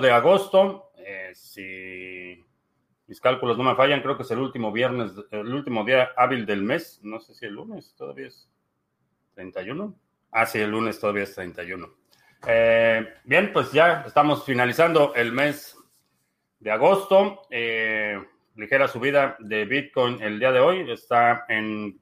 de agosto, eh, si mis cálculos no me fallan, creo que es el último viernes, el último día hábil del mes. No sé si el lunes todavía es 31. Ah, sí, el lunes todavía es 31. Eh, bien, pues ya estamos finalizando el mes de agosto. Eh, ligera subida de Bitcoin el día de hoy. Está en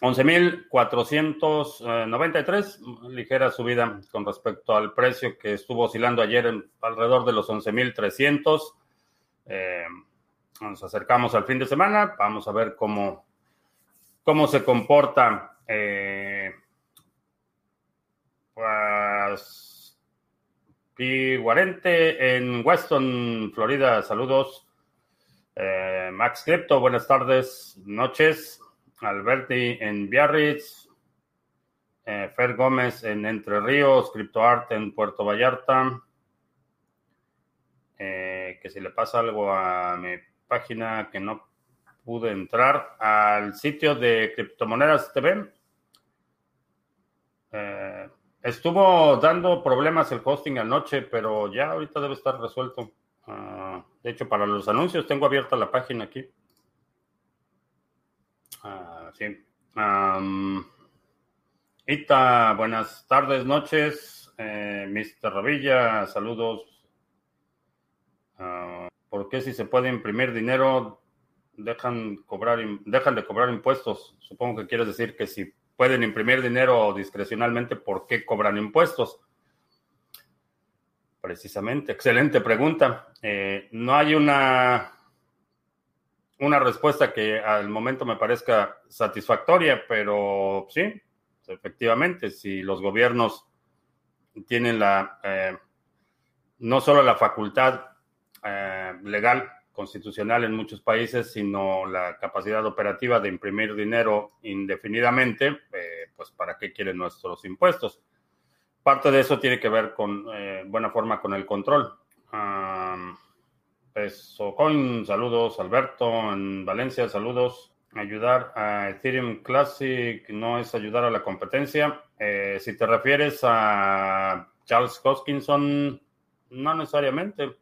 11.493, ligera subida con respecto al precio que estuvo oscilando ayer alrededor de los 11.300. Eh, nos acercamos al fin de semana, vamos a ver cómo, cómo se comporta. Eh, pues, Guarente en Weston, Florida, saludos. Eh, Max Crypto, buenas tardes, noches. Alberti en Biarritz, eh, Fer Gómez en Entre Ríos, CryptoArt en Puerto Vallarta. Eh, que si le pasa algo a mi página que no pude entrar al sitio de Criptomonedas TV. Eh, estuvo dando problemas el hosting anoche, pero ya ahorita debe estar resuelto. Ah, de hecho, para los anuncios tengo abierta la página aquí. Ah, sí. Ita, buenas tardes, noches. Eh, Mr. Ravilla, saludos. Uh, ¿Por qué si se puede imprimir dinero dejan, cobrar, dejan de cobrar impuestos? Supongo que quieres decir que si pueden imprimir dinero discrecionalmente, ¿por qué cobran impuestos? Precisamente, excelente pregunta. Eh, no hay una una respuesta que al momento me parezca satisfactoria, pero sí, efectivamente, si los gobiernos tienen la, eh, no solo la facultad eh, legal, constitucional en muchos países, sino la capacidad operativa de imprimir dinero indefinidamente, eh, pues ¿para qué quieren nuestros impuestos? Parte de eso tiene que ver con buena forma con el control. Pesocoin, saludos. Alberto en Valencia, saludos. Ayudar a Ethereum Classic no es ayudar a la competencia. Eh, si te refieres a Charles Hoskinson, no necesariamente.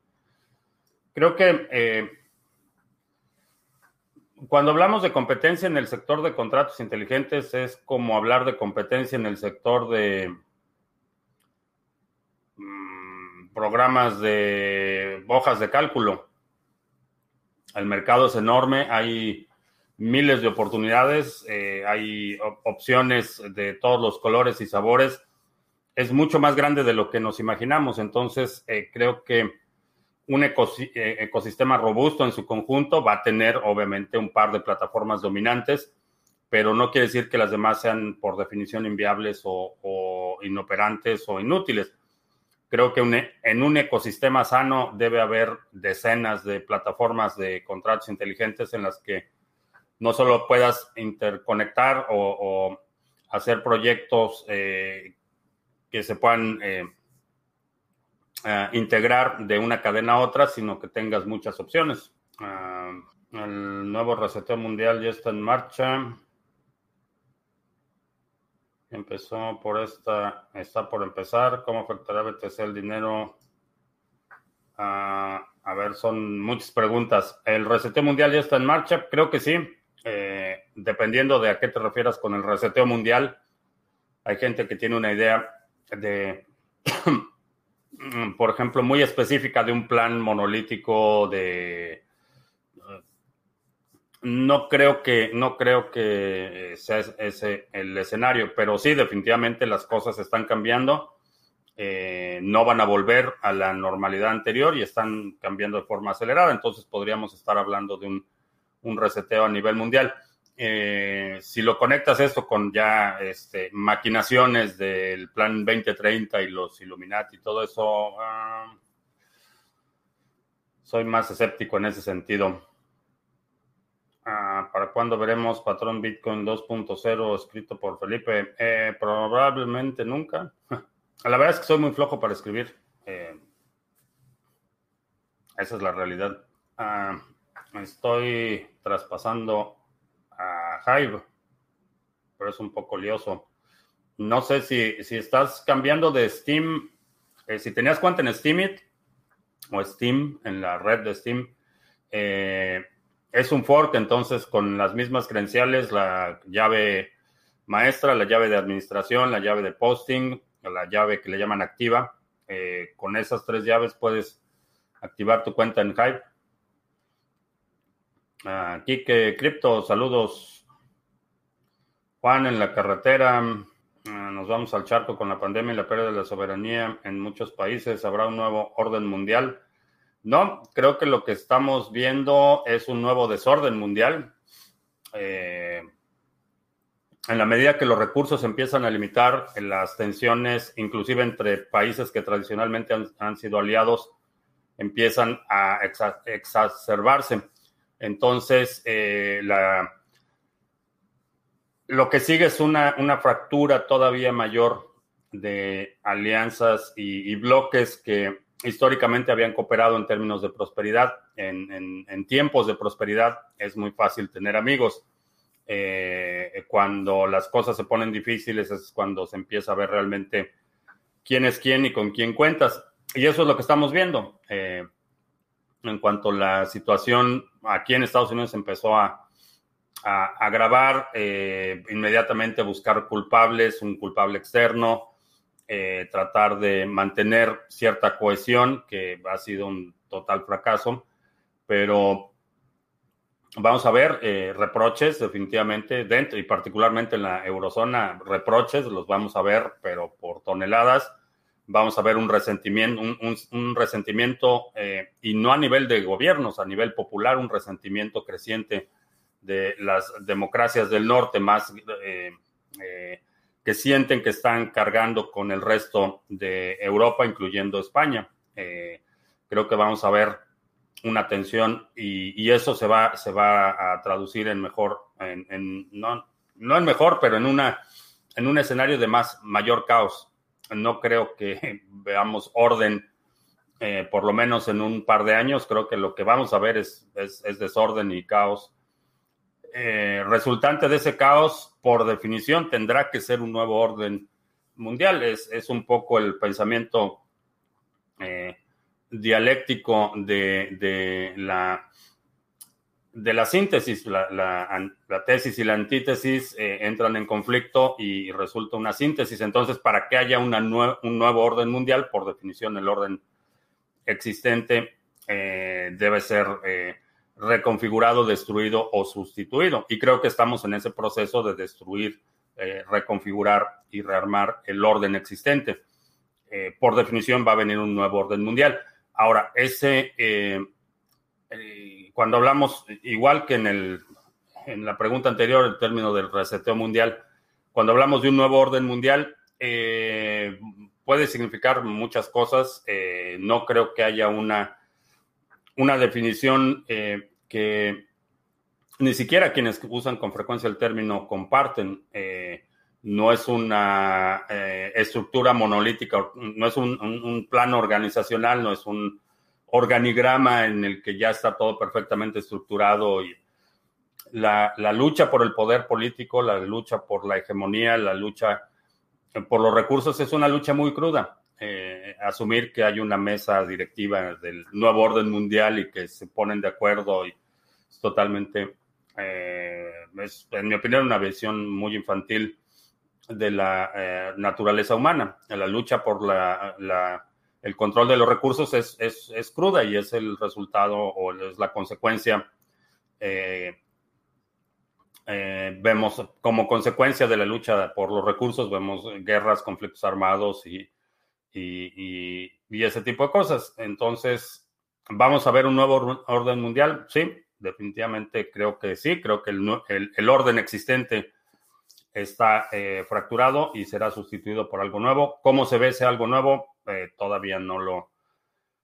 Creo que eh, cuando hablamos de competencia en el sector de contratos inteligentes es como hablar de competencia en el sector de programas de hojas de cálculo. El mercado es enorme, hay miles de oportunidades, eh, hay opciones de todos los colores y sabores. Es mucho más grande de lo que nos imaginamos. Entonces, eh, creo que un eh, ecosistema robusto en su conjunto va a tener, obviamente, un par de plataformas dominantes, pero no quiere decir que las demás sean, por definición, inviables o inoperantes o inútiles Creo que en un ecosistema sano debe haber decenas de plataformas de contratos inteligentes en las que no solo puedas interconectar o, hacer proyectos eh, que se puedan eh, eh, integrar de una cadena a otra, sino que tengas muchas opciones. Ah, el nuevo reseteo mundial ya está en marcha. Empezó por esta, está por empezar. ¿Cómo afectará BTC el dinero? Ah, a ver, son muchas preguntas. ¿El reseteo mundial ya está en marcha? Creo que sí. Eh, dependiendo de a qué te refieras con el reseteo mundial, hay gente que tiene una idea de, por ejemplo, muy específica de un plan monolítico de no creo que, no creo que sea ese el escenario, pero sí, definitivamente las cosas están cambiando. Eh, no van a volver a la normalidad anterior y están cambiando de forma acelerada. Entonces podríamos estar hablando de un, reseteo a nivel mundial. Eh, si lo conectas esto con ya este, maquinaciones del plan 2030 y los Illuminati y todo eso, ah, soy más escéptico en ese sentido. Ah, ¿Para cuándo veremos patrón Bitcoin 2.0 escrito por Felipe? Eh, probablemente nunca. La verdad es que soy muy flojo para escribir. Eh, esa es la realidad. Ah, estoy traspasando a Hive, pero es un poco lioso. No sé si, si estás cambiando de Steam Eh, si tenías cuenta en Steemit o Steam, en la red de Steam, eh, es un fork, entonces con las mismas credenciales, la llave maestra, la llave de administración, la llave de posting, la llave que le llaman activa. Eh, con esas tres llaves puedes activar tu cuenta en Hype. Aquí que Cripto, saludos. Juan en la carretera. Ah, nos vamos al charco con la pandemia y la pérdida de la soberanía en muchos países. ¿Habrá un nuevo orden mundial? No, creo que lo que estamos viendo es un nuevo desorden mundial. Eh, en la medida que los recursos empiezan a limitar las tensiones, inclusive entre países que tradicionalmente han, sido aliados, empiezan a exacerbarse. Entonces, eh, lo que sigue es una, fractura todavía mayor de alianzas y bloques que históricamente habían cooperado en términos de prosperidad. En, tiempos de prosperidad es muy fácil tener amigos. Eh, cuando las cosas se ponen difíciles es cuando se empieza a ver realmente quién es quién y con quién cuentas. Y eso es lo que estamos viendo. Eh, en cuanto la situación aquí en Estados Unidos empezó a, a agravar, eh, inmediatamente buscar culpables, un culpable externo, eh, tratar de mantener cierta cohesión, que ha sido un total fracaso, pero vamos a ver eh, reproches definitivamente dentro y particularmente en la eurozona, reproches los vamos a ver, pero por toneladas. Vamos a ver un resentimiento, un, resentimiento eh, y no a nivel de gobiernos, a nivel popular, un resentimiento creciente de las democracias del norte más que sienten que están cargando con el resto de Europa, incluyendo España. Eh, creo que vamos a ver una tensión y, eso se va, se va a traducir en mejor, en, no, no en mejor, pero en, una, en un escenario de más, mayor caos. No creo que veamos orden, eh, por lo menos en un par de años. Creo que lo que vamos a ver es, es, es desorden y caos eh, resultante de ese caos, por definición, tendrá que ser un nuevo orden mundial. Es, un poco el pensamiento eh, dialéctico de, la, de la síntesis. La, tesis y la antítesis eh, entran en conflicto y resulta una síntesis. Entonces, para que haya una un nuevo orden mundial, por definición, el orden existente debe ser reconfigurado, destruido o sustituido. Y creo que estamos en ese proceso de destruir, eh, reconfigurar y rearmar el orden existente. Eh, por definición va a venir un nuevo orden mundial. Ahora, ese, eh, cuando hablamos, igual que en, el, en la pregunta anterior, el término del reseteo mundial, cuando hablamos de un nuevo orden mundial, puede significar muchas cosas. no creo que haya una una definición eh, que ni siquiera quienes usan con frecuencia el término comparten. Eh, no es una eh, estructura monolítica, no es un, plano organizacional, no es un organigrama en el que ya está todo perfectamente estructurado y la, la, lucha por el poder político, la lucha por la hegemonía, la lucha por los recursos es una lucha muy cruda. Eh, asumir que hay una mesa directiva del nuevo orden mundial y que se ponen de acuerdo y es totalmente, eh, en mi opinión, una visión muy infantil de la eh, naturaleza humana. La lucha por la, el control de los recursos es, es, cruda y es el resultado o es la consecuencia. vemos como consecuencia de la lucha por los recursos, vemos guerras, conflictos armados y y, ese tipo de cosas. Entonces, ¿vamos a ver un nuevo orden mundial? Sí, definitivamente creo que sí. Creo que el, orden existente está eh, fracturado y será sustituido por algo nuevo. ¿Cómo se ve ese algo nuevo? Eh, todavía no lo,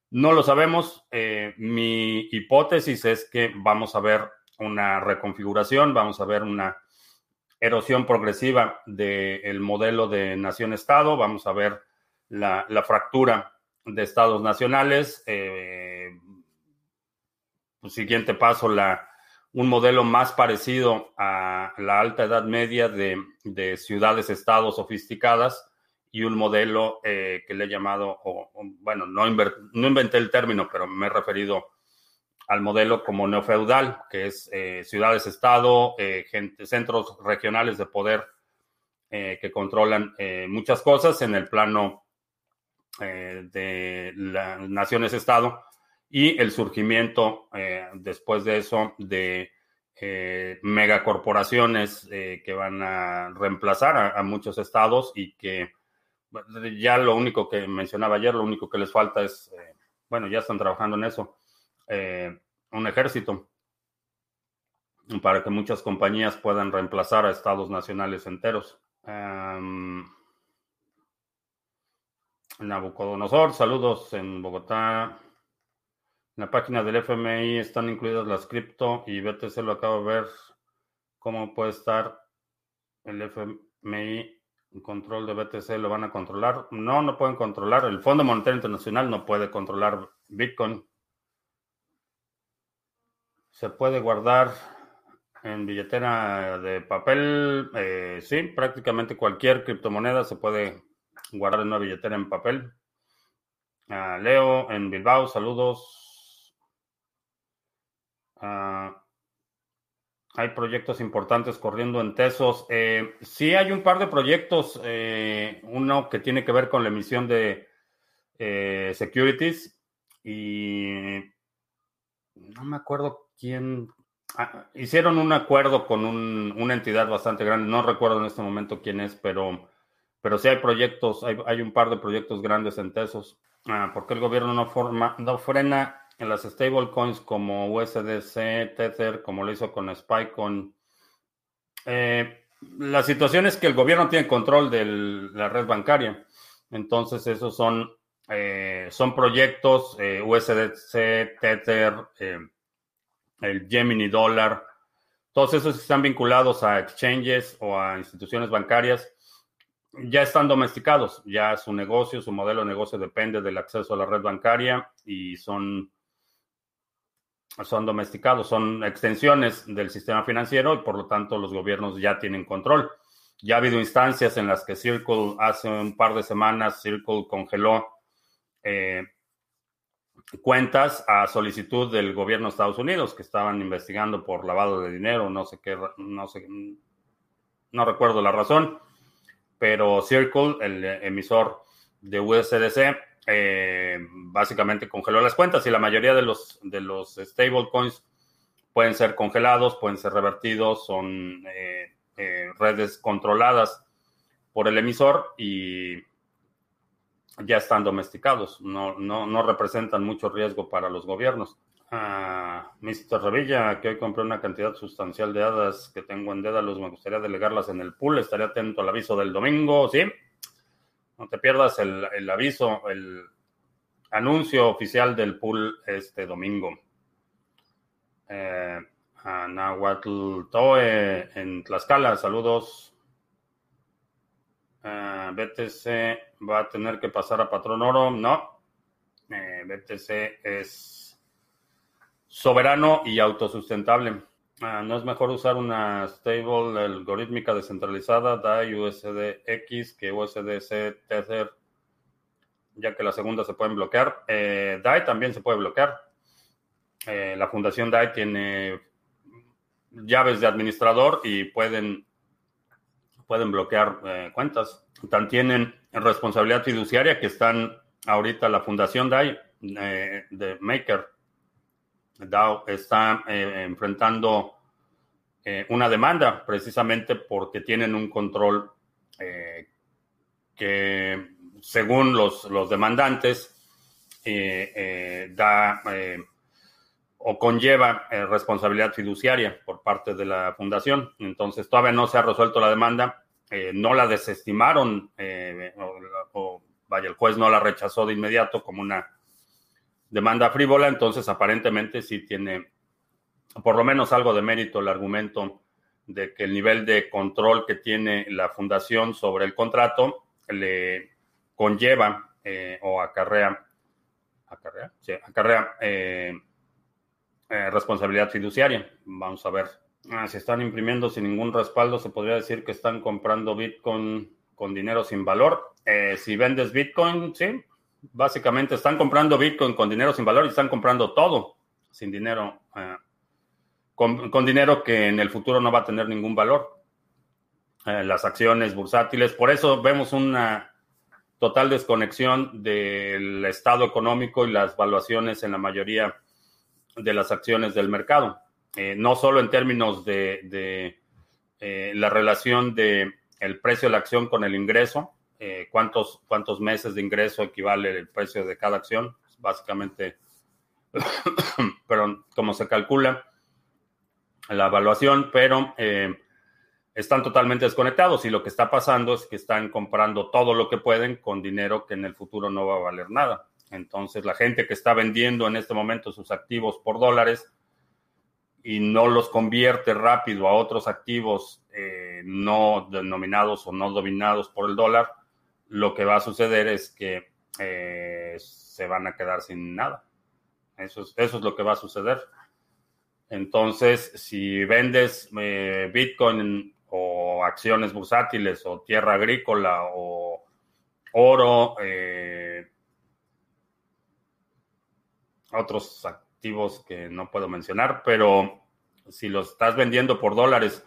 no lo sabemos. Eh, mi hipótesis es que vamos a ver una reconfiguración, vamos a ver una erosión progresiva del modelo de nación-estado, vamos a ver la, fractura de estados nacionales. Eh, pues, siguiente paso, la, un modelo más parecido a la alta edad media de, ciudades-estados sofisticadas y un modelo que le he llamado, bueno, no, inventé el término, pero me he referido al modelo como neofeudal, que es ciudades-estado, centros regionales de poder que controlan muchas cosas en el plano de las naciones-estado y el surgimiento después de eso de eh, megacorporaciones eh, que van a reemplazar a, muchos estados y que ya lo único que mencionaba ayer, lo único que les falta es, eh, bueno, ya están trabajando en eso, eh, un ejército para que muchas compañías puedan reemplazar a estados nacionales enteros. Nabucodonosor, saludos en Bogotá. En la página del FMI están incluidas las cripto y BTC lo acabo de ver. ¿Cómo puede estar el FMI en control de BTC? ¿Lo van a controlar? No, no pueden controlar. El Fondo Monetario Internacional no puede controlar Bitcoin. Se puede guardar en billetera de papel. Eh, sí, prácticamente cualquier criptomoneda se puede guardar en una billetera en papel. Ah, Leo en Bilbao, saludos. Ah, hay proyectos importantes corriendo en Tesos. Eh, sí, hay un par de proyectos. Eh, uno que tiene que ver con la emisión de eh, securities y no me acuerdo quién. Ah, hicieron un acuerdo con una entidad bastante grande. No recuerdo en este momento quién es, pero, pero sí hay proyectos. Hay, un par de proyectos grandes en Tesos. Ah, porque el gobierno no, forma, no frena en las stablecoins como USDC, Tether, como lo hizo con Spycoin. Eh, la situación es que el gobierno tiene control de la red bancaria. Entonces, esos son, eh, son proyectos eh, USDC, Tether, el Gemini Dollar. Todos esos están vinculados a exchanges o a instituciones bancarias. Ya están domesticados, ya su negocio, su modelo de negocio depende del acceso a la red bancaria y son son domesticados, son extensiones del sistema financiero y por lo tanto los gobiernos ya tienen control. Ya ha habido instancias en las que Circle hace un par de semanas, Circle congeló eh, cuentas a solicitud del gobierno de Estados Unidos que estaban investigando por lavado de dinero, no sé qué, no sé, no recuerdo la razón, pero Circle, el emisor de USDC, eh, básicamente congeló las cuentas y la mayoría de los, de los stablecoins pueden ser congelados, pueden ser revertidos, son eh, eh, redes controladas por el emisor y ya están domesticados, no, no, representan mucho riesgo para los gobiernos. Ah, Mr. Revilla, que hoy compré una cantidad sustancial de hadas que tengo en Dédalos, me gustaría delegarlas en el pool, estaría atento al aviso del domingo, ¿sí? No te pierdas el, aviso, el anuncio oficial del pool este domingo. Eh, a Nahuatl Toe en Tlaxcala, saludos. Eh, BTC va a tener que pasar a patrón oro, no. Eh, BTC es soberano y autosustentable. Ah, ¿No es mejor usar una stable algorítmica descentralizada, DAI, USDX, que USDC Tether, ya que la segunda se pueden bloquear? Eh, DAI también se puede bloquear. Eh, la fundación DAI tiene llaves de administrador y pueden, pueden bloquear eh, cuentas. También tienen responsabilidad fiduciaria que están ahorita la fundación DAI de Maker DAO está eh, enfrentando eh, una demanda precisamente porque tienen un control eh, que, según los, los demandantes, da o conlleva responsabilidad fiduciaria por parte de la fundación. Entonces, todavía no se ha resuelto la demanda, no la desestimaron, o, vaya, el juez no la rechazó de inmediato como una demanda frívola, entonces aparentemente sí tiene por lo menos algo de mérito el argumento de que el nivel de control que tiene la fundación sobre el contrato le conlleva eh, o acarrea, acarrea, acarrea eh, eh, responsabilidad fiduciaria. Vamos a ver. Ah, si están imprimiendo sin ningún respaldo, se podría decir que están comprando Bitcoin con dinero sin valor. Si vendes Bitcoin, sí, básicamente están comprando Bitcoin con dinero sin valor y están comprando todo sin dinero, eh, con, dinero que en el futuro no va a tener ningún valor. Eh, las acciones bursátiles, por eso vemos una total desconexión del estado económico y las valuaciones en la mayoría de las acciones del mercado. no solo en términos de, la relación de el precio de la acción con el ingreso, eh, cuántos, meses de ingreso equivale el precio de cada acción, básicamente, pero como se calcula la evaluación, pero eh, están totalmente desconectados y lo que está pasando es que están comprando todo lo que pueden con dinero que en el futuro no va a valer nada. Entonces, la gente que está vendiendo en este momento sus activos por dólares y no los convierte rápido a otros activos eh, no denominados o no dominados por el dólar, lo que va a suceder es que eh, se van a quedar sin nada. Eso es, lo que va a suceder. Entonces, si vendes eh, Bitcoin o acciones bursátiles o tierra agrícola o oro, eh, otros activos que no puedo mencionar, pero si los estás vendiendo por dólares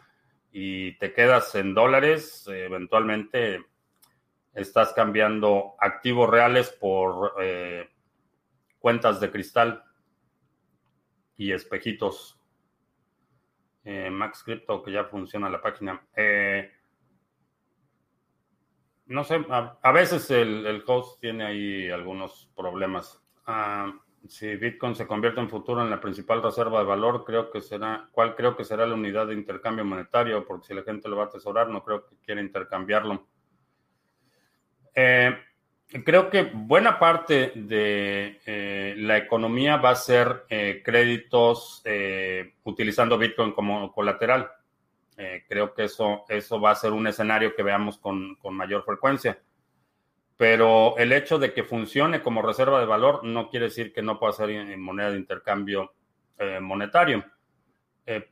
y te quedas en dólares, eventualmente estás cambiando activos reales por eh, cuentas de cristal y espejitos. Eh, Max Crypto, que ya funciona la página. Eh, no sé, a, veces el, host tiene ahí algunos problemas. Ah, si Bitcoin se convierte en futuro en la principal reserva de valor, creo que será, ¿cuál creo que será la unidad de intercambio monetario? Porque si la gente lo va a atesorar, no creo que quiera intercambiarlo. Eh, creo que buena parte de eh, la economía va a ser eh, créditos utilizando Bitcoin como colateral. creo que eso, eso va a ser un escenario que veamos con, mayor frecuencia. Pero el hecho de que funcione como reserva de valor no quiere decir que no pueda ser moneda de intercambio monetario.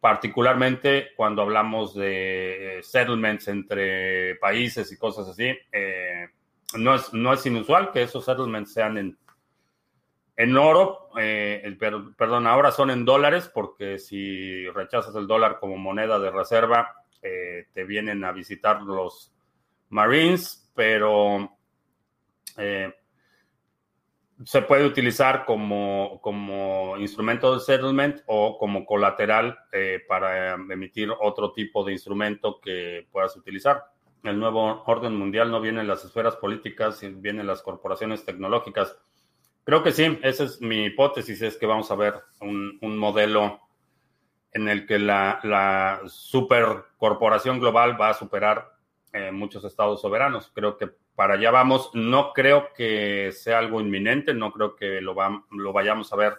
particularmente cuando hablamos de settlements entre países y cosas así, no es, no es inusual que esos settlements sean en, en oro, eh, perdón, ahora son en dólares, porque si rechazas el dólar como moneda de reserva, eh, te vienen a visitar los Marines, pero eh, se puede utilizar como, como instrumento de settlement o como colateral para emitir otro tipo de instrumento que puedas utilizar el nuevo orden mundial no viene en las esferas políticas, viene en las corporaciones tecnológicas. Creo que sí, esa es mi hipótesis, es que vamos a ver un, modelo en el que la, la supercorporación global va a superar eh, muchos estados soberanos. Creo que para allá vamos. No creo que sea algo inminente, no creo que lo, vayamos a ver,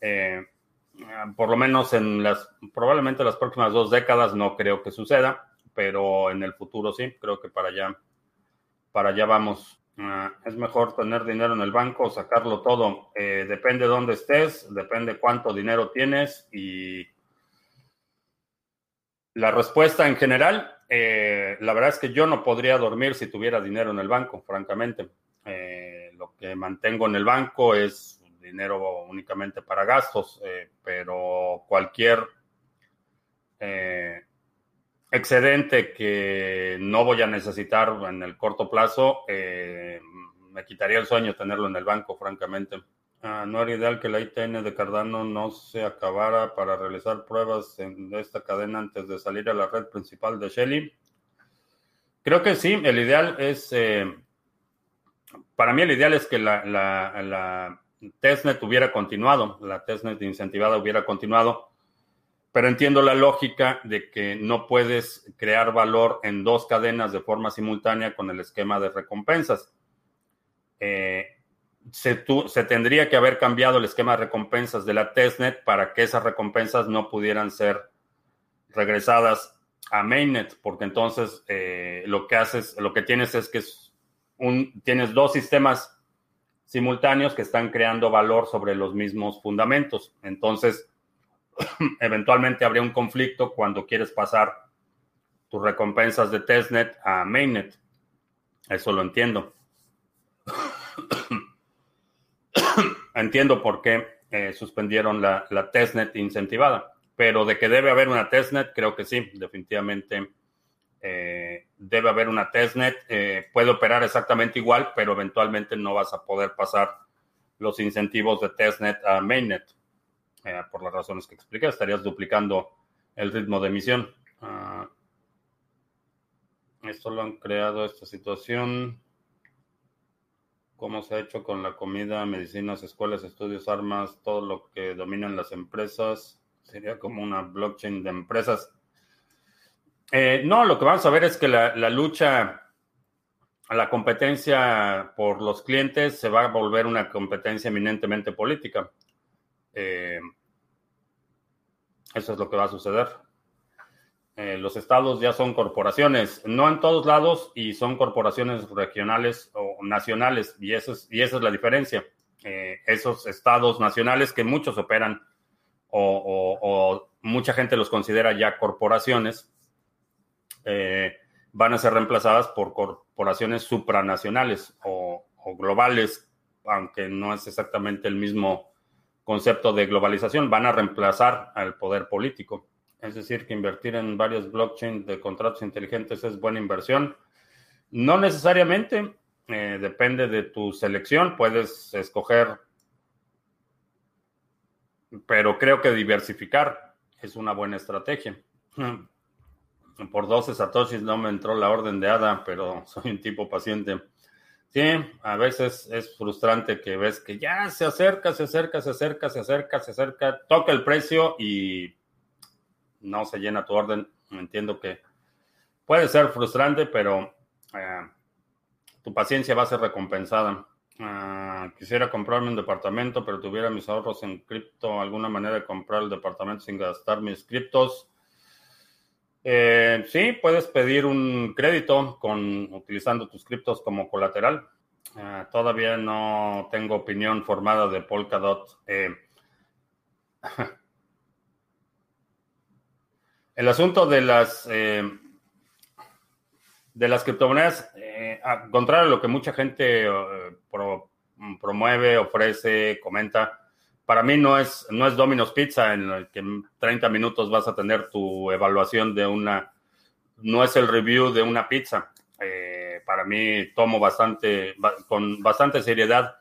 eh, por lo menos en las, probablemente las próximas dos décadas, no creo que suceda pero en el futuro sí, creo que para allá, para allá vamos. Ah, es mejor tener dinero en el banco o sacarlo todo. Eh, depende de dónde estés, depende cuánto dinero tienes y la respuesta en general, eh, la verdad es que yo no podría dormir si tuviera dinero en el banco, francamente. Eh, lo que mantengo en el banco es dinero únicamente para gastos, pero cualquier excedente que no voy a necesitar en el corto plazo, eh, me quitaría el sueño tenerlo en el banco, francamente. Ah, no era ideal que la ITN de Cardano no se acabara para realizar pruebas en esta cadena antes de salir a la red principal de Shelly. Creo que sí, el ideal es, eh, para mí el ideal es que la, la, la testnet hubiera continuado, la testnet incentivada hubiera continuado pero entiendo la lógica de que no puedes crear valor en dos cadenas de forma simultánea con el esquema de recompensas. Eh, se, se, tendría que haber cambiado el esquema de recompensas de la testnet para que esas recompensas no pudieran ser regresadas a mainnet, porque entonces eh, lo que haces, lo que tienes es que un, tienes dos sistemas simultáneos que están creando valor sobre los mismos fundamentos. Entonces, eventualmente habría un conflicto cuando quieres pasar tus recompensas de testnet a mainnet. Eso lo entiendo. entiendo por qué eh, suspendieron la, testnet incentivada, pero de que debe haber una testnet, creo que sí, definitivamente eh, debe haber una testnet. Eh, puede operar exactamente igual, pero eventualmente no vas a poder pasar los incentivos de testnet a mainnet. Por las razones que expliqué, estarías duplicando el ritmo de emisión. Ah, esto lo han creado, esta situación. ¿Cómo se ha hecho con la comida, medicinas, escuelas, estudios, armas, todo lo que dominan las empresas? Sería como una blockchain de empresas. Eh, no, lo que vamos a ver es que la, la lucha, la competencia por los clientes se va a volver una competencia eminentemente política. Eh, eso es lo que va a suceder. Eh, los estados ya son corporaciones, no en todos lados, y son corporaciones regionales o nacionales, y, eso es, y esa es la diferencia. Eh, esos estados nacionales que muchos operan o, mucha gente los considera ya corporaciones, van a ser reemplazadas por corporaciones supranacionales o globales, aunque no es exactamente el mismo concepto de globalización, van a reemplazar al poder político. Es decir, que invertir en varios blockchains de contratos inteligentes es buena inversión. No necesariamente, eh, depende de tu selección, puedes escoger, pero creo que diversificar es una buena estrategia. Por 12 satoshis no me entró la orden de ADA, pero soy un tipo paciente. Sí, a veces es frustrante que ves que ya se acerca, se acerca, se acerca, se acerca, se acerca, toca el precio y no se llena tu orden. Entiendo que puede ser frustrante, pero eh, tu paciencia va a ser recompensada. Ah, quisiera comprarme un departamento, pero tuviera mis ahorros en cripto, alguna manera de comprar el departamento sin gastar mis criptos. Eh, sí, puedes pedir un crédito con utilizando tus criptos como colateral. Ah, todavía no tengo opinión formada de Polkadot. Eh, El asunto de las eh, de las criptomonedas, eh, contrario a lo que mucha gente promueve, ofrece, comenta, para mí no es, no es Domino's Pizza en el que en 30 minutos vas a tener tu evaluación de una, no es el review de una pizza. para mí tomo bastante, con bastante seriedad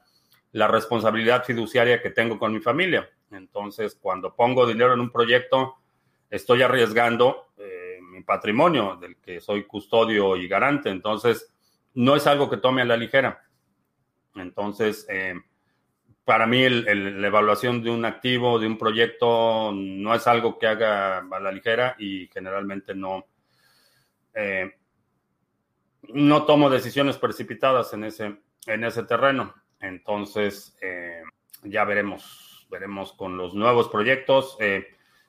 la responsabilidad fiduciaria que tengo con mi familia. Entonces, cuando pongo dinero en un proyecto, estoy arriesgando eh, mi patrimonio del que soy custodio y garante. Entonces, no es algo que tome a la ligera. Entonces, eh, para mí la evaluación de un activo, de un proyecto, no es algo que haga a la ligera y generalmente no, eh, no tomo decisiones precipitadas en ese, en ese terreno. Entonces, ya veremos, veremos con los nuevos proyectos.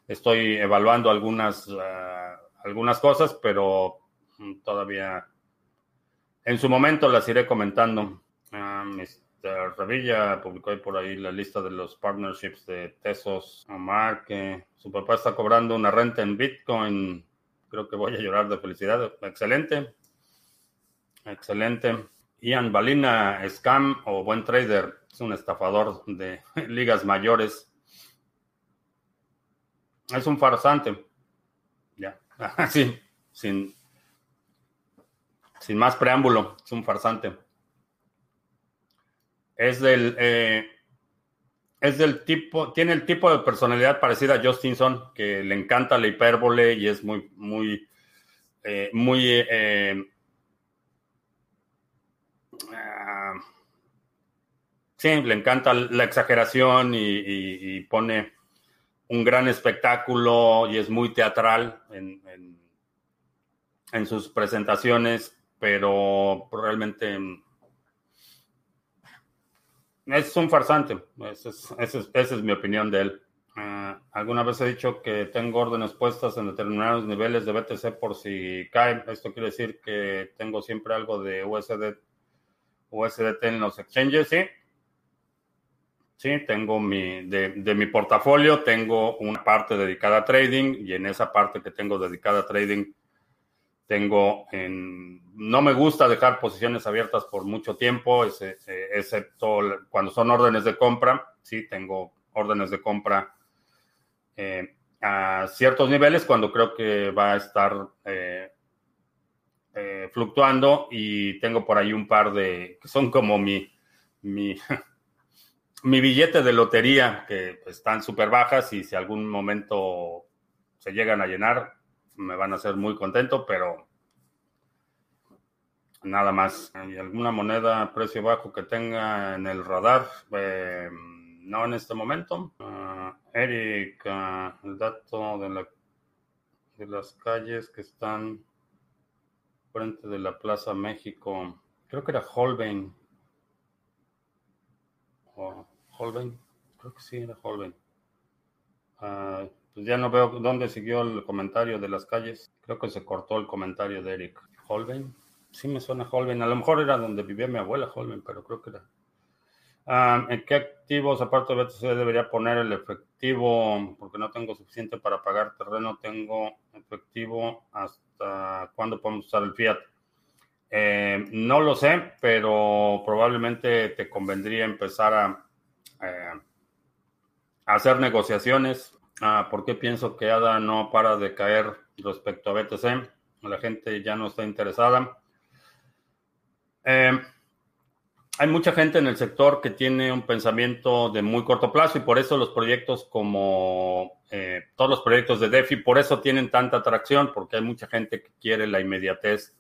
Estoy evaluando algunas, eh, algunas cosas, pero todavía en su momento las iré comentando. Mr. Revilla publicó por ahí la lista de los partnerships de Tesos. Omar, que su papá está cobrando una renta en Bitcoin. Creo que voy a llorar de felicidad. Excelente. Excelente. Ian Balina, scam o buen trader, es un estafador de ligas mayores. Es un farsante. Ya. sí, sin, sin más preámbulo, es un farsante. Es del, eh, es del tipo, tiene el tipo de personalidad parecida a Justinson, que le encanta la hipérbole y es muy, muy, eh, muy, eh, ah, sí, le encanta la exageración y pone un gran espectáculo y es muy teatral en, en, sus presentaciones, pero realmente es un farsante. Esa es, mi opinión de él. Ah, alguna vez he dicho que tengo órdenes puestas en determinados niveles de BTC por si cae. Esto quiere decir que tengo siempre algo de USD, USDT en los exchanges, sí. Sí, tengo mi, de, mi portafolio, tengo una parte dedicada a trading y en esa parte que tengo dedicada a trading Tengo en, no me gusta dejar posiciones abiertas por mucho tiempo, excepto cuando son órdenes de compra. Sí, tengo órdenes de compra eh, a ciertos niveles cuando creo que va a estar eh, eh, fluctuando y tengo por ahí un par de que son como mi, mi, mi billete de lotería que están súper bajas y si algún momento se llegan a llenar, me van a hacer muy contento, pero nada más. ¿Hay alguna moneda a precio bajo que tenga en el radar? Eh, no en este momento. Uh, Eric, uh, el dato de, la, de las calles que están frente de la Plaza México. Creo que era Holbein. O Holbein. Creo que sí, era Holbein. Uh, pues ya no veo dónde siguió el comentario de las calles. Creo que se cortó el comentario de Eric. Holbein. Sí me suena Holbein. A lo mejor era donde vivía mi abuela Holbein, pero creo que era. Ah, ¿En qué activos, aparte de BTC, debería poner el efectivo? Porque no tengo suficiente para pagar terreno. Tengo efectivo. ¿Hasta cuándo podemos usar el fiat? Eh, no lo sé, pero probablemente te convendría empezar a, eh, a hacer negociaciones Ah, ¿Por qué pienso que ADA no para de caer respecto a BTC? La gente ya no está interesada. Eh, hay mucha gente en el sector que tiene un pensamiento de muy corto plazo y por eso los proyectos como eh, todos los proyectos de DeFi, por eso tienen tanta atracción, porque hay mucha gente que quiere la inmediatez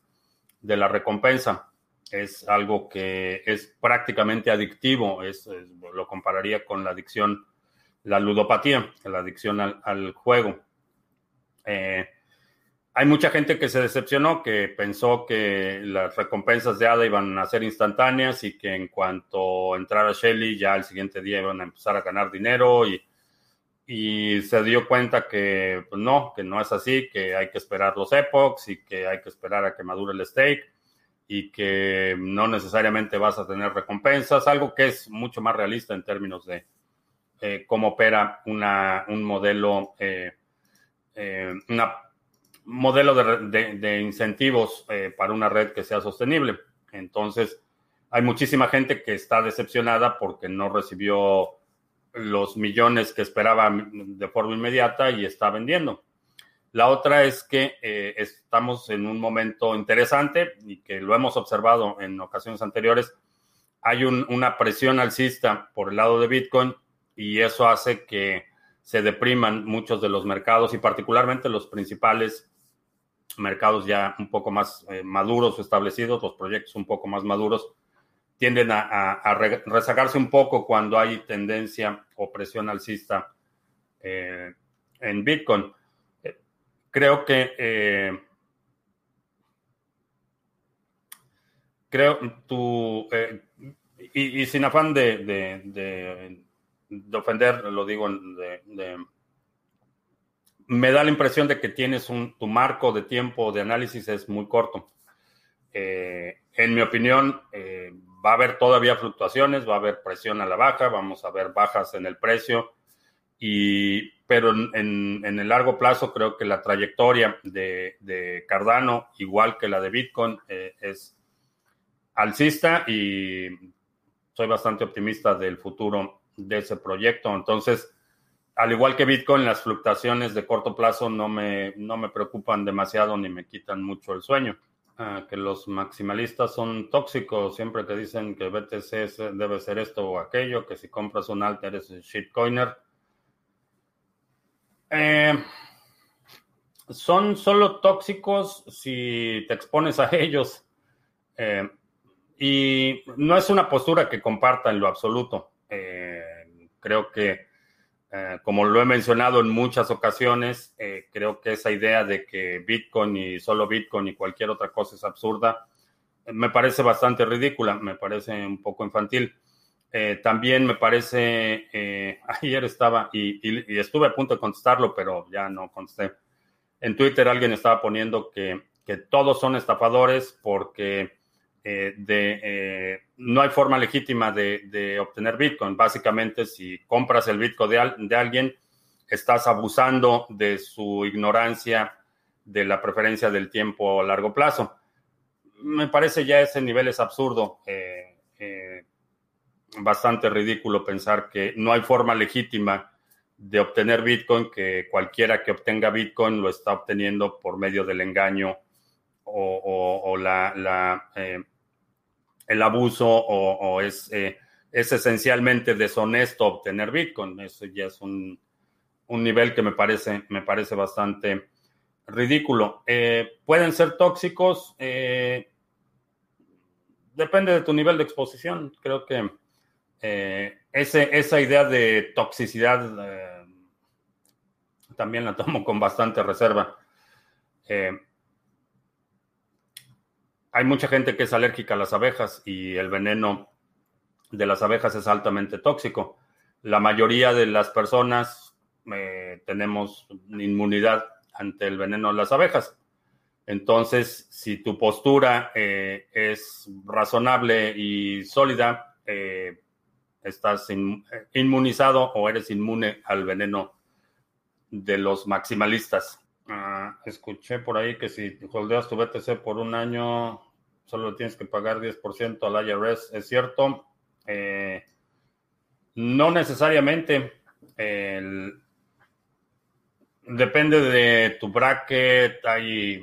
de la recompensa. Es algo que es prácticamente adictivo, es, lo compararía con la adicción la ludopatía, la adicción al, juego. Eh, hay mucha gente que se decepcionó, que pensó que las recompensas de ADA iban a ser instantáneas y que en cuanto entrara Shelly ya el siguiente día iban a empezar a ganar dinero y, y se dio cuenta que pues no, que no es así, que hay que esperar los epochs y que hay que esperar a que madure el stake y que no necesariamente vas a tener recompensas, algo que es mucho más realista en términos de, eh, cómo opera una, un modelo, eh, eh, una modelo de, incentivos para una red que sea sostenible. Entonces, hay muchísima gente que está decepcionada porque no recibió los millones que esperaba de forma inmediata y está vendiendo. La otra es que estamos en un momento interesante y que lo hemos observado en ocasiones anteriores. Hay una presión alcista por el lado de Bitcoin y eso hace que se depriman muchos de los mercados y particularmente los principales mercados ya un poco más eh, maduros o establecidos, los proyectos un poco más maduros, tienden a, rezagarse un poco cuando hay tendencia o presión alcista eh, en Bitcoin. Eh, creo que creo tu y, sin afán de ofender, lo digo, de, me da la impresión de que tienes un, tu marco de tiempo de análisis es muy corto. Eh, en mi opinión, eh, va a haber todavía fluctuaciones, va a haber presión a la baja, vamos a ver bajas en el precio, y, pero en, el largo plazo creo que la trayectoria de, Cardano, igual que la de Bitcoin, eh, es alcista y soy bastante optimista del futuro de ese proyecto. Entonces, al igual que Bitcoin, las fluctuaciones de corto plazo no me, no me preocupan demasiado ni me quitan mucho el sueño. Ah, que los maximalistas son tóxicos, siempre que dicen que BTC debe ser esto o aquello, que si compras un alter es shitcoiner. Eh, son solo tóxicos si te expones a ellos. Eh, y no es una postura que comparta en lo absoluto. Eh, creo que, eh, como lo he mencionado en muchas ocasiones, eh, creo que esa idea de que Bitcoin y solo Bitcoin y cualquier otra cosa es absurda, me parece bastante ridícula, me parece un poco infantil. también me parece, ayer estaba, y, y, estuve a punto de contestarlo, pero ya no contesté. En Twitter alguien estaba poniendo que, que todos son estafadores porque eh, de, eh, no hay forma legítima de, obtener Bitcoin. Básicamente, si compras el Bitcoin de, alguien, estás abusando de su ignorancia de la preferencia del tiempo a largo plazo. Me parece ya ese nivel es absurdo, eh, bastante ridículo pensar que no hay forma legítima de obtener Bitcoin, que cualquiera que obtenga Bitcoin lo está obteniendo por medio del engaño o, la, el abuso o, es, es esencialmente deshonesto obtener Bitcoin. Eso ya es un, un nivel que me parece, me parece bastante ridículo. Eh, pueden ser tóxicos, eh, depende de tu nivel de exposición. Creo que eh, ese, esa idea de toxicidad también la tomo con bastante reserva. Hay mucha gente que es alérgica a las abejas y el veneno de las abejas es altamente tóxico. La mayoría de las personas tenemos inmunidad ante el veneno de las abejas. Entonces, si tu postura eh, es razonable y sólida, eh, estás inmunizado o eres inmune al veneno de los maximalistas. Ah, escuché por ahí que si holdeas tu BTC por un año, solo tienes que pagar 10% al IRS. ¿Es cierto? Eh, no necesariamente. Depende de tu bracket, hay,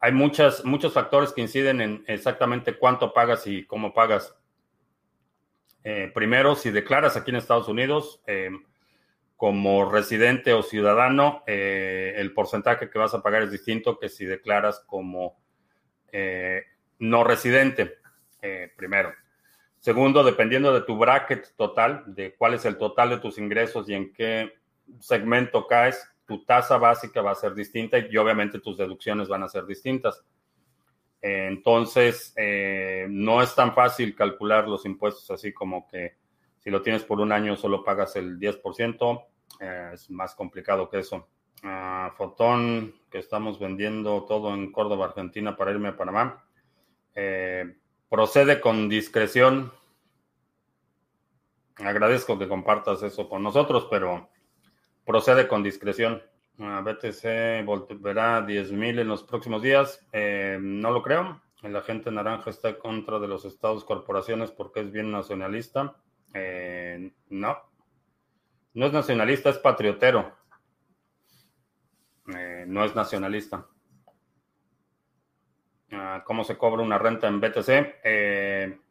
hay muchas, muchos factores que inciden en exactamente cuánto pagas y cómo pagas. Eh, primero, si declaras aquí en Estados Unidos eh, como residente o ciudadano, eh, el porcentaje que vas a pagar es distinto que si declaras como no residente, primero. Segundo, dependiendo de tu bracket total, de cuál es el total de tus ingresos y en qué segmento caes, tu tasa básica va a ser distinta y obviamente tus deducciones van a ser distintas. Entonces, eh, no es tan fácil calcular los impuestos así como que si lo tienes por un año solo pagas el 10%, eh, es más complicado que eso. Uh, Fotón, que estamos vendiendo todo en Córdoba, Argentina, para irme a Panamá. Eh, procede con discreción. Agradezco que compartas eso con nosotros, pero procede con discreción. BTC volverá a 10.000 en los próximos días. Eh, no lo creo. El agente naranja está en contra de los estados corporaciones porque es bien nacionalista. Eh, no. No es nacionalista, es patriotero. Eh, no es nacionalista. Ah, ¿Cómo se cobra una renta en BTC?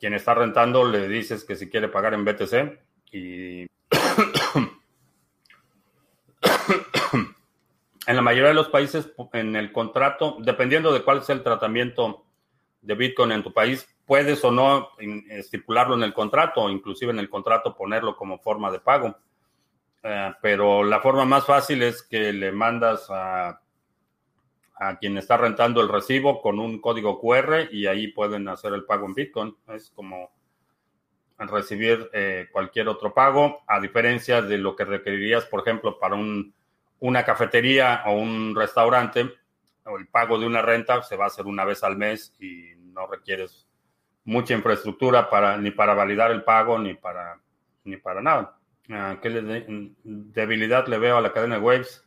quien está rentando le dices que si quiere pagar en BTC y en la mayoría de los países, en el contrato, dependiendo de cuál sea el tratamiento de Bitcoin en tu país, puedes o no estipularlo en el contrato, inclusive en el contrato ponerlo como forma de pago. Eh, pero la forma más fácil es que le mandas a, a quien está rentando el recibo con un código QR y ahí pueden hacer el pago en Bitcoin. Es como recibir eh, cualquier otro pago, a diferencia de lo que requerirías, por ejemplo, para un, una cafetería o un restaurante, o el pago de una renta se va a hacer una vez al mes y no requieres mucha infraestructura para, ni para validar el pago ni para, ni para nada. Ah, ¿Qué debilidad le veo a la cadena de Waves?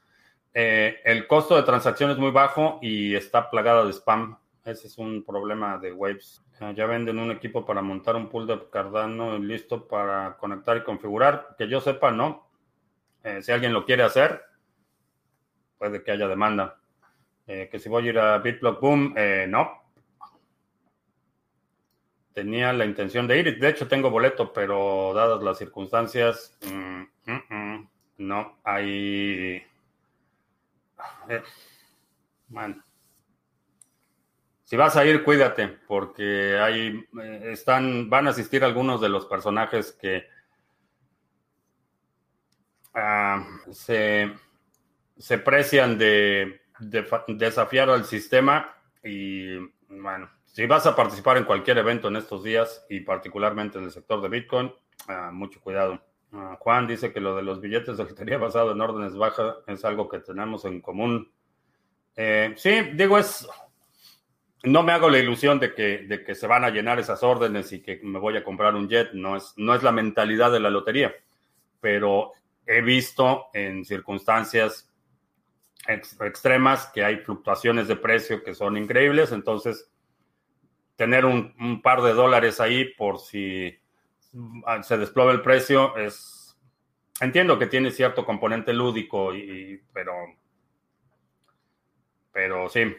Eh, el costo de transacción es muy bajo y está plagada de spam. Ese es un problema de Waves. Ah, ya venden un equipo para montar un pool de Cardano listo para conectar y configurar. Que yo sepa, no. Eh, si alguien lo quiere hacer, puede que haya demanda. Eh, que si voy a ir a BitBlock Boom, eh, no. Tenía la intención de ir. De hecho, tengo boleto, pero dadas las circunstancias, mm, mm, mm, no hay. bueno si vas a ir, cuídate, porque ahí eh, están, van a asistir algunos de los personajes que ah, se, precian de, desafiar al sistema y bueno, si vas a participar en cualquier evento en estos días y particularmente en el sector de Bitcoin, ah, mucho cuidado. Ah, Juan dice que lo de los billetes de lotería basado en órdenes bajas es algo que tenemos en común. Eh, sí, digo, es no me hago la ilusión de que, de que se van a llenar esas órdenes y que me voy a comprar un jet. No es, no es la mentalidad de la lotería. Pero he visto en circunstancias extremas que hay fluctuaciones de precio que son increíbles, entonces tener un, par de dólares ahí por si se desploma el precio es, entiendo que tiene cierto componente lúdico, y, pero, pero sí,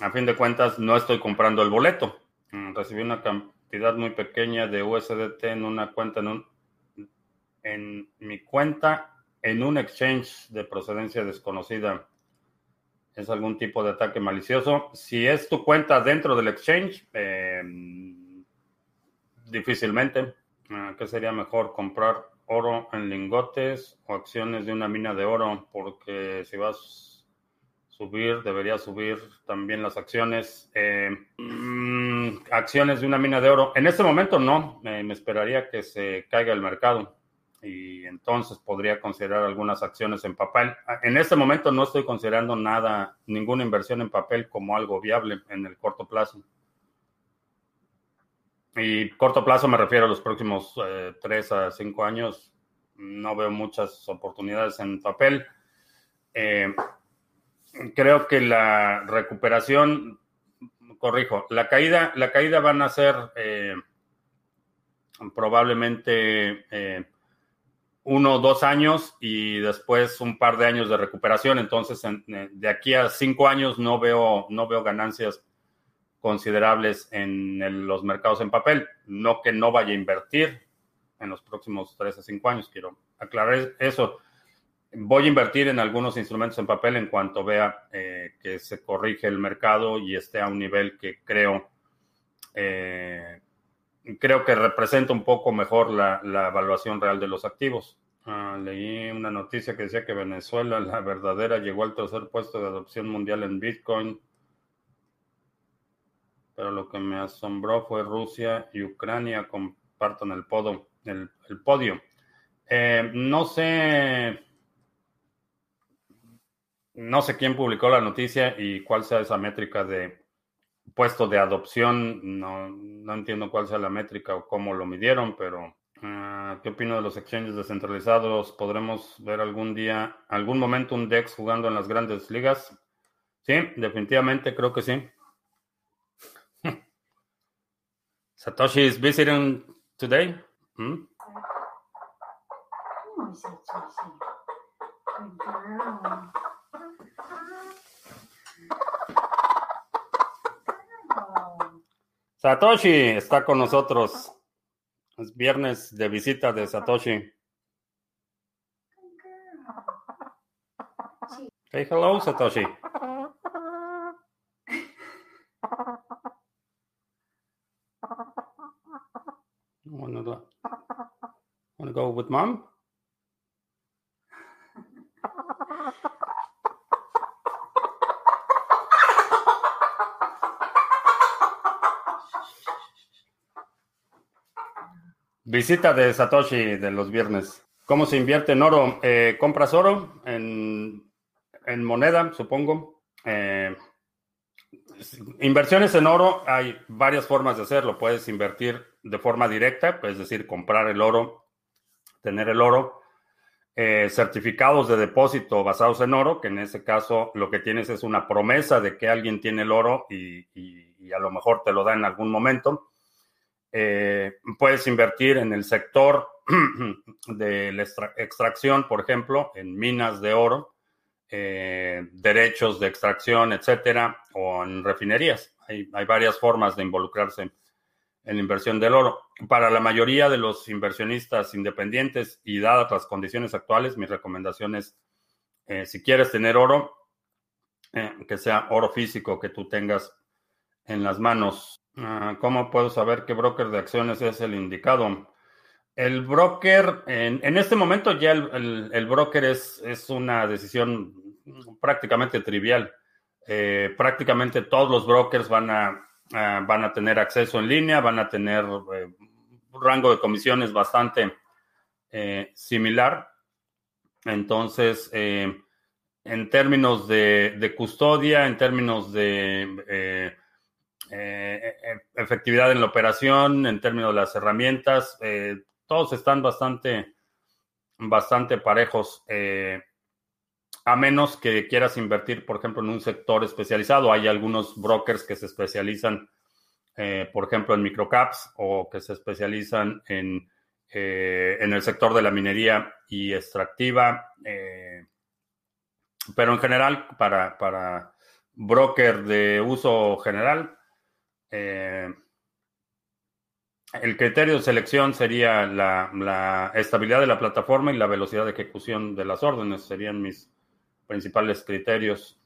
a fin de cuentas no estoy comprando el boleto. Mm, recibí una cantidad muy pequeña de USDT en una cuenta en un en mi cuenta en un exchange de procedencia desconocida. ¿Es algún tipo de ataque malicioso? Si es tu cuenta dentro del exchange, em, difícilmente. Ah, ¿Qué sería mejor? ¿Comprar oro en lingotes o acciones de una mina de oro? Porque si vas a subir, debería subir también las acciones. Em, mm, acciones de una mina de oro. En este momento no. me esperaría que se caiga el mercado y entonces podría considerar algunas acciones en papel. En este momento no estoy considerando nada, ninguna inversión en papel como algo viable en el corto plazo. Y corto plazo me refiero a los próximos eh, tres a cinco años. No veo muchas oportunidades en papel. Eh, creo que la recuperación, corrijo, la caída, la caída van a ser eh, probablemente uno o dos años y después un par de años de recuperación. Entonces, eh, de aquí a cinco años no veo, no veo ganancias considerables en los mercados en papel. No que no vaya a invertir en los próximos tres a cinco años, quiero aclarar eso. Voy a invertir en algunos instrumentos en papel en cuanto vea eh, que se corrige el mercado y esté a un nivel que creo eh, creo que representa un poco mejor la, evaluación real de los activos. Ah, leí una noticia que decía que Venezuela, la verdadera, llegó al tercer puesto de adopción mundial en Bitcoin. Pero lo que me asombró fue Rusia y Ucrania compartan el, podo, el, podio. Eh, no sé. No sé quién publicó la noticia y cuál sea esa métrica de puesto de adopción, no, no, entiendo cuál sea la métrica o cómo lo midieron, pero ah, ¿qué opino de los exchanges descentralizados? ¿Podremos ver algún día, algún momento un DEX jugando en las grandes ligas? Sí, definitivamente creo que sí. Satoshi is visiting today. ¿Mm? Satoshi está con nosotros. Es viernes de visita de Satoshi. Hey, hello, Satoshi. Wanna go with mom? Visita de Satoshi de los viernes. ¿Cómo se invierte en oro? Eh, compras oro en, moneda, supongo. Eh, inversiones en oro, hay varias formas de hacerlo. Puedes invertir de forma directa, es decir, comprar el oro, tener el oro. Eh, certificados de depósito basados en oro, que en ese caso lo que tienes es una promesa de que alguien tiene el oro y, y a lo mejor te lo da en algún momento. Eh, puedes invertir en el sector de la extracción, por ejemplo, en minas de oro, eh, derechos de extracción, etcétera, o en refinerías. Hay, varias formas de involucrarse en la inversión del oro. Para la mayoría de los inversionistas independientes y dadas las condiciones actuales, mi recomendación es, eh, si quieres tener oro, que sea oro físico que tú tengas en las manos. Ah, ¿Cómo puedo saber qué broker de acciones es el indicado? El broker, en, este momento ya el, broker es, es, una decisión prácticamente trivial. Eh, prácticamente todos los brokers van a, van a tener acceso en línea, van a tener eh, un rango de comisiones bastante eh, similar. Entonces, en términos de, de, custodia, en términos de eh, eh, efectividad en la operación, en términos de las herramientas, eh, todos están bastante bastante parejos, eh, a menos que quieras invertir, por ejemplo, en un sector especializado. Hay algunos brokers que se especializan, eh, por ejemplo, en microcaps o que se especializan en, eh, en el sector de la minería y extractiva. pero en general, para, para broker de uso general, el criterio de selección sería la, estabilidad de la plataforma y la velocidad de ejecución de las órdenes. Serían mis principales criterios.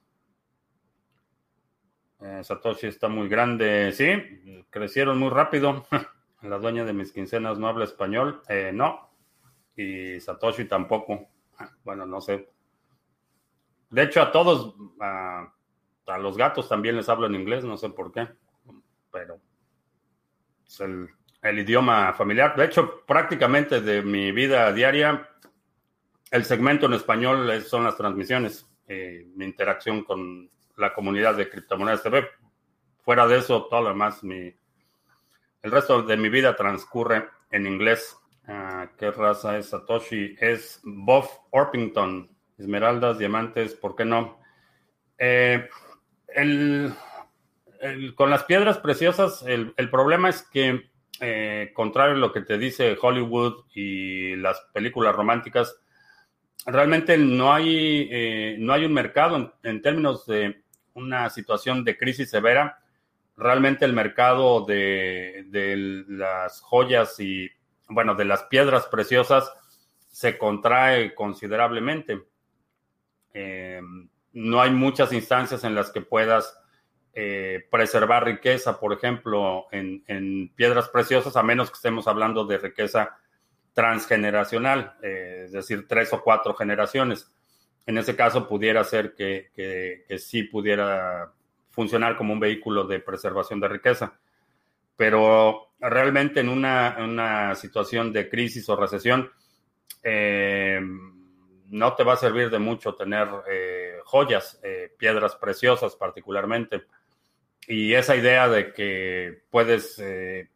Eh, Satoshi está muy grande. Sí, crecieron muy rápido. la dueña de mis quincenas no habla español. Eh, no. Y Satoshi tampoco. Bueno, no sé. De hecho, a todos, a, a los gatos también les hablo en inglés. No sé por qué. Pero es el el idioma familiar. De hecho, prácticamente de mi vida diaria, el segmento en español son las transmisiones, eh, mi interacción con la comunidad de criptomonedas TV. Fuera de eso, todo lo demás, mi, el resto de mi vida transcurre en inglés. Ah, ¿Qué raza es Satoshi? Es Bob Orpington. Esmeraldas, diamantes, ¿por qué no? Eh, con las piedras preciosas, el, problema es que eh, contrario a lo que te dice Hollywood y las películas románticas, realmente no hay, eh, no hay un mercado en, términos de una situación de crisis severa. Realmente el mercado de, las joyas y, bueno, de las piedras preciosas se contrae considerablemente. Eh, no hay muchas instancias en las que puedas eh, preservar riqueza, por ejemplo, en, piedras preciosas, a menos que estemos hablando de riqueza transgeneracional, eh, es decir, tres o cuatro generaciones. En ese caso, pudiera ser que, sí pudiera funcionar como un vehículo de preservación de riqueza. Pero realmente en una, situación de crisis o recesión, eh, no te va a servir de mucho tener joyas, piedras preciosas particularmente y esa idea de que puedes eh,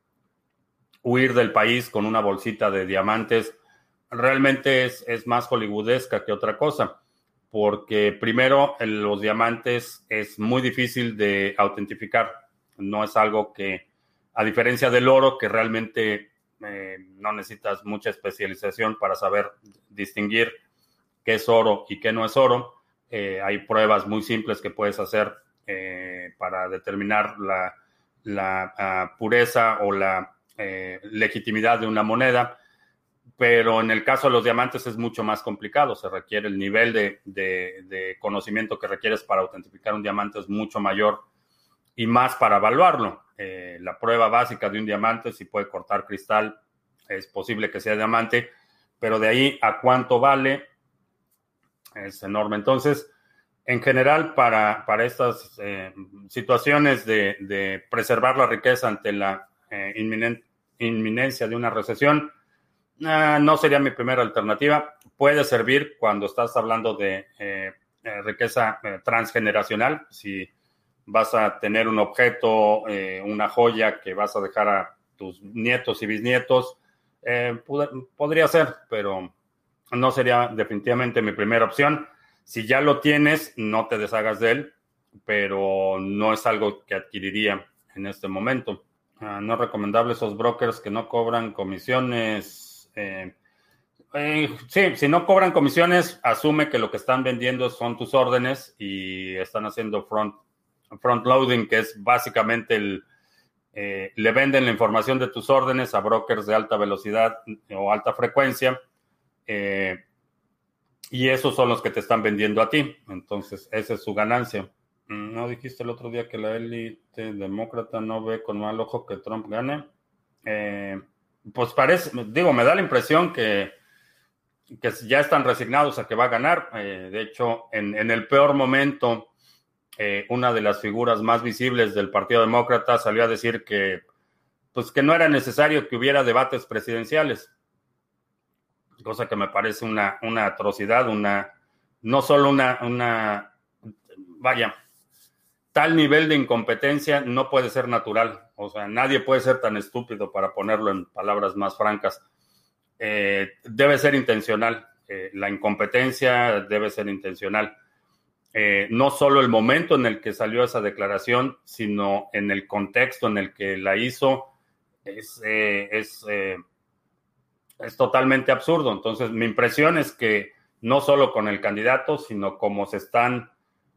huir del país con una bolsita de diamantes realmente es, es, más hollywoodesca que otra cosa, porque primero los diamantes es muy difícil de autentificar, no es algo que, a diferencia del oro, que realmente eh, no necesitas mucha especialización para saber distinguir qué es oro y qué no es oro, eh, hay pruebas muy simples que puedes hacer eh, para determinar la, la ah, pureza o la eh, legitimidad de una moneda, pero en el caso de los diamantes es mucho más complicado, se requiere el nivel de, de, conocimiento que requieres para autentificar un diamante es mucho mayor y más para evaluarlo. Eh, la prueba básica de un diamante, si puede cortar cristal, es posible que sea diamante, pero de ahí a cuánto vale es enorme. Entonces, en general, para, para estas eh, situaciones de, preservar la riqueza ante la eh, inminencia de una recesión, ah, no sería mi primera alternativa. Puede servir cuando estás hablando de eh, riqueza transgeneracional, si vas a tener un objeto, una joya que vas a dejar a tus nietos y bisnietos, podría ser, pero no sería definitivamente mi primera opción si ya lo tienes, no te deshagas de él, pero no es algo que adquiriría en este momento. Ah, no recomendable esos brokers que no cobran comisiones. Eh, eh, sí, si no cobran comisiones, asume que lo que están vendiendo son tus órdenes y están haciendo front, front loading, que es básicamente el, eh, le venden la información de tus órdenes a brokers de alta velocidad o alta frecuencia. Y esos son los que te están vendiendo a ti. Entonces, esa es su ganancia. Mm, ¿No dijiste el otro día que la élite demócrata no ve con mal ojo que Trump gane? Eh, pues parece, digo, me da la impresión que, que ya están resignados a que va a ganar. Eh, de hecho, en, el peor momento, eh, una de las figuras más visibles del Partido Demócrata salió a decir que, pues, que no era necesario que hubiera debates presidenciales cosa que me parece una, una atrocidad, una, no solo una, una, vaya, tal nivel de incompetencia no puede ser natural. O sea, nadie puede ser tan estúpido para ponerlo en palabras más francas. debe ser intencional. la incompetencia debe ser intencional. no solo el momento en el que salió esa declaración, sino en el contexto en el que la hizo, es, es, es totalmente absurdo. Entonces, mi impresión es que no solo con el candidato, sino como se están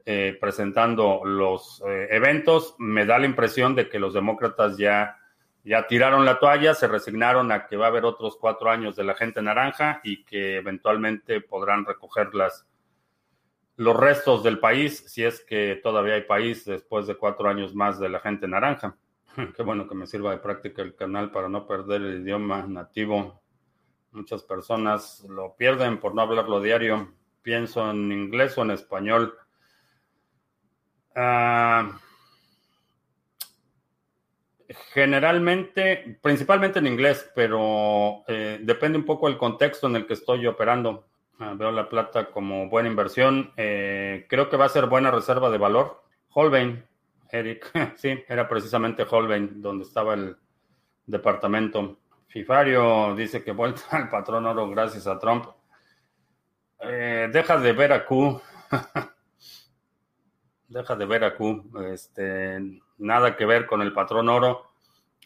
eh, presentando los eh, eventos, me da la impresión de que los demócratas ya, ya tiraron la toalla, se resignaron a que va a haber otros cuatro años de la gente naranja y que eventualmente podrán recoger las, los restos del país, si es que todavía hay país después de cuatro años más de la gente naranja. Qué bueno que me sirva de práctica el canal para no perder el idioma nativo. Muchas personas lo pierden por no hablarlo diario. Pienso en inglés o en español. Ah, generalmente, principalmente en inglés, pero eh, depende un poco del contexto en el que estoy operando. Ah, veo la plata como buena inversión. Eh, creo que va a ser buena reserva de valor. Holbein, Eric, sí, era precisamente Holbein donde estaba el departamento. Fifario dice que vuelta al patrón oro gracias a Trump. Eh, deja de ver a Q. deja de ver a Q. Este, nada que ver con el patrón oro.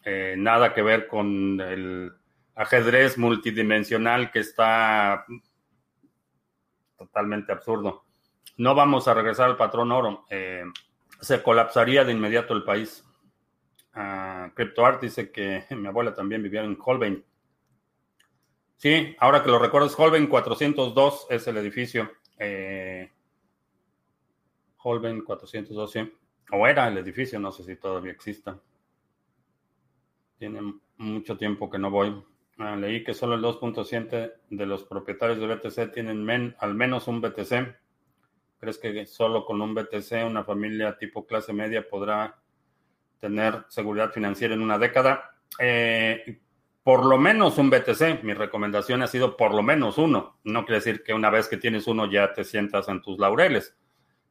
Eh, nada que ver con el ajedrez multidimensional que está totalmente absurdo. No vamos a regresar al patrón oro. Eh, se colapsaría de inmediato el país. Uh, CryptoArt dice que mi abuela también vivía en Holbein. Sí, ahora que lo recuerdas, Holbein 402 es el edificio. Eh, Holbein 402, sí. O era el edificio, no sé si todavía exista. Tiene mucho tiempo que no voy. Ah, leí que solo el 2.7 de los propietarios de BTC tienen al menos un BTC. ¿Crees que solo con un BTC una familia tipo clase media podrá tener seguridad financiera en una década. Eh, por lo menos un BTC, mi recomendación ha sido por lo menos uno. No quiere decir que una vez que tienes uno ya te sientas en tus laureles.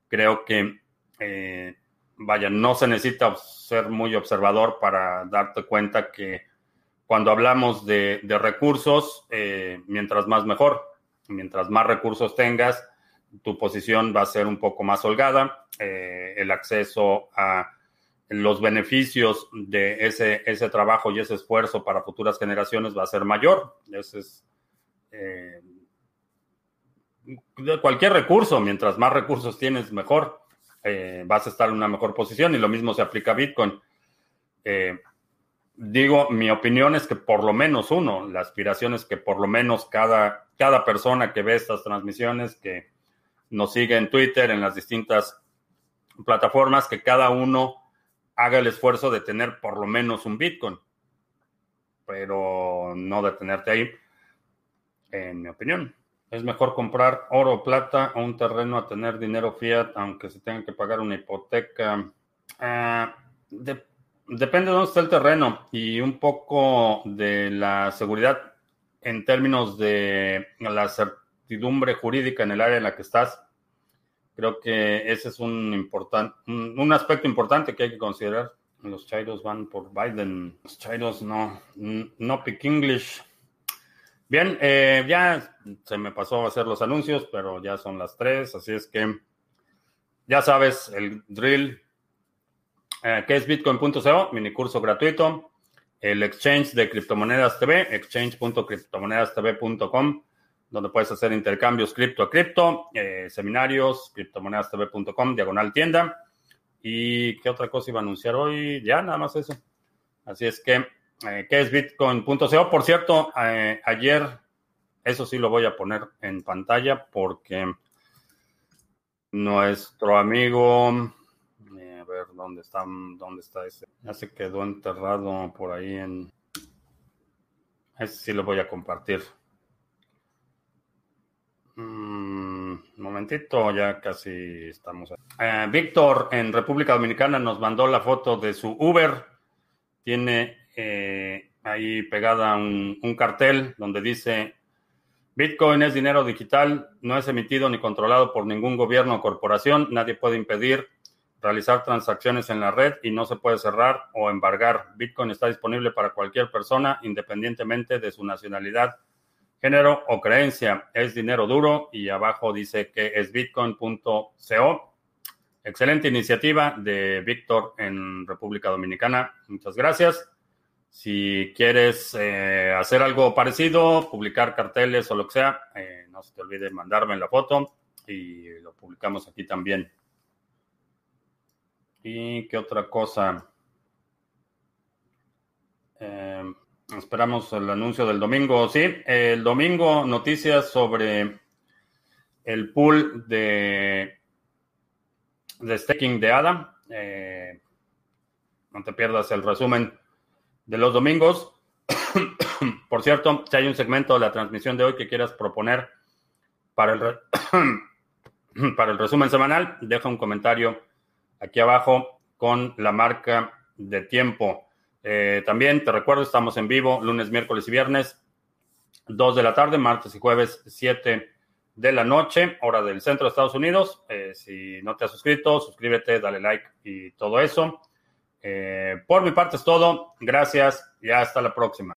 Creo que, eh, vaya, no se necesita ser muy observador para darte cuenta que cuando hablamos de, recursos, eh, mientras más mejor, mientras más recursos tengas, tu posición va a ser un poco más holgada, el acceso a los beneficios de ese, ese trabajo y ese esfuerzo para futuras generaciones va a ser mayor. Ese es eh, cualquier recurso, mientras más recursos tienes, mejor. Eh, vas a estar en una mejor posición y lo mismo se aplica a Bitcoin. Eh, digo, mi opinión es que por lo menos uno, la aspiración es que por lo menos cada, cada persona que ve estas transmisiones, que nos sigue en Twitter, en las distintas plataformas, que cada uno haga el esfuerzo de tener por lo menos un Bitcoin, pero no detenerte ahí, en mi opinión. Es mejor comprar oro o plata o un terreno a tener dinero fiat, aunque se tenga que pagar una hipoteca. Ah, depende de dónde está el terreno y un poco de la seguridad en términos de la certidumbre jurídica en el área en la que estás. Creo que ese es un, important, un, aspecto importante que hay que considerar. Los Chairos van por Biden. Los Chairos no, no pick English. Bien, eh, ya se me pasó a hacer los anuncios, pero ya son las tres, así es que ya sabes el drill. Eh, ¿Qué es Bitcoin.co? Mini curso gratuito. El exchange de criptomonedas TV, exchange.criptomonedastv.com donde puedes hacer intercambios cripto a cripto, eh, seminarios, criptomonedastv.com, diagonal tienda. ¿Y qué otra cosa iba a anunciar hoy? Ya, nada más eso. Así es que, eh, ¿qué es bitcoin.co? Por cierto, eh, ayer, eso sí lo voy a poner en pantalla porque nuestro amigo, a ver, ¿dónde está, ¿dónde está ese? Ya se quedó enterrado por ahí en... Ese sí lo voy a compartir. Un mm, momentito, ya casi estamos. Eh, Víctor en República Dominicana nos mandó la foto de su Uber. Tiene eh, ahí pegada un, un, cartel donde dice, Bitcoin es dinero digital, no es emitido ni controlado por ningún gobierno o corporación, nadie puede impedir realizar transacciones en la red y no se puede cerrar o embargar. Bitcoin está disponible para cualquier persona independientemente de su nacionalidad género o creencia, es dinero duro y abajo dice que es bitcoin.co. Excelente iniciativa de Víctor en República Dominicana. Muchas gracias. Si quieres eh, hacer algo parecido, publicar carteles o lo que sea, eh, no se te olvide mandarme la foto y lo publicamos aquí también. ¿Y qué otra cosa? Eh, esperamos el anuncio del domingo. Sí, el domingo noticias sobre el pool de, de staking de ADA. Eh, no te pierdas el resumen de los domingos. Por cierto, si hay un segmento de la transmisión de hoy que quieras proponer para el, para el resumen semanal, deja un comentario aquí abajo con la marca de tiempo. Eh, también te recuerdo, estamos en vivo lunes, miércoles y viernes, 2 de la tarde, martes y jueves, 7 de la noche, hora del centro de Estados Unidos. Eh, si no te has suscrito, suscríbete, dale like y todo eso. Eh, por mi parte es todo. Gracias y hasta la próxima.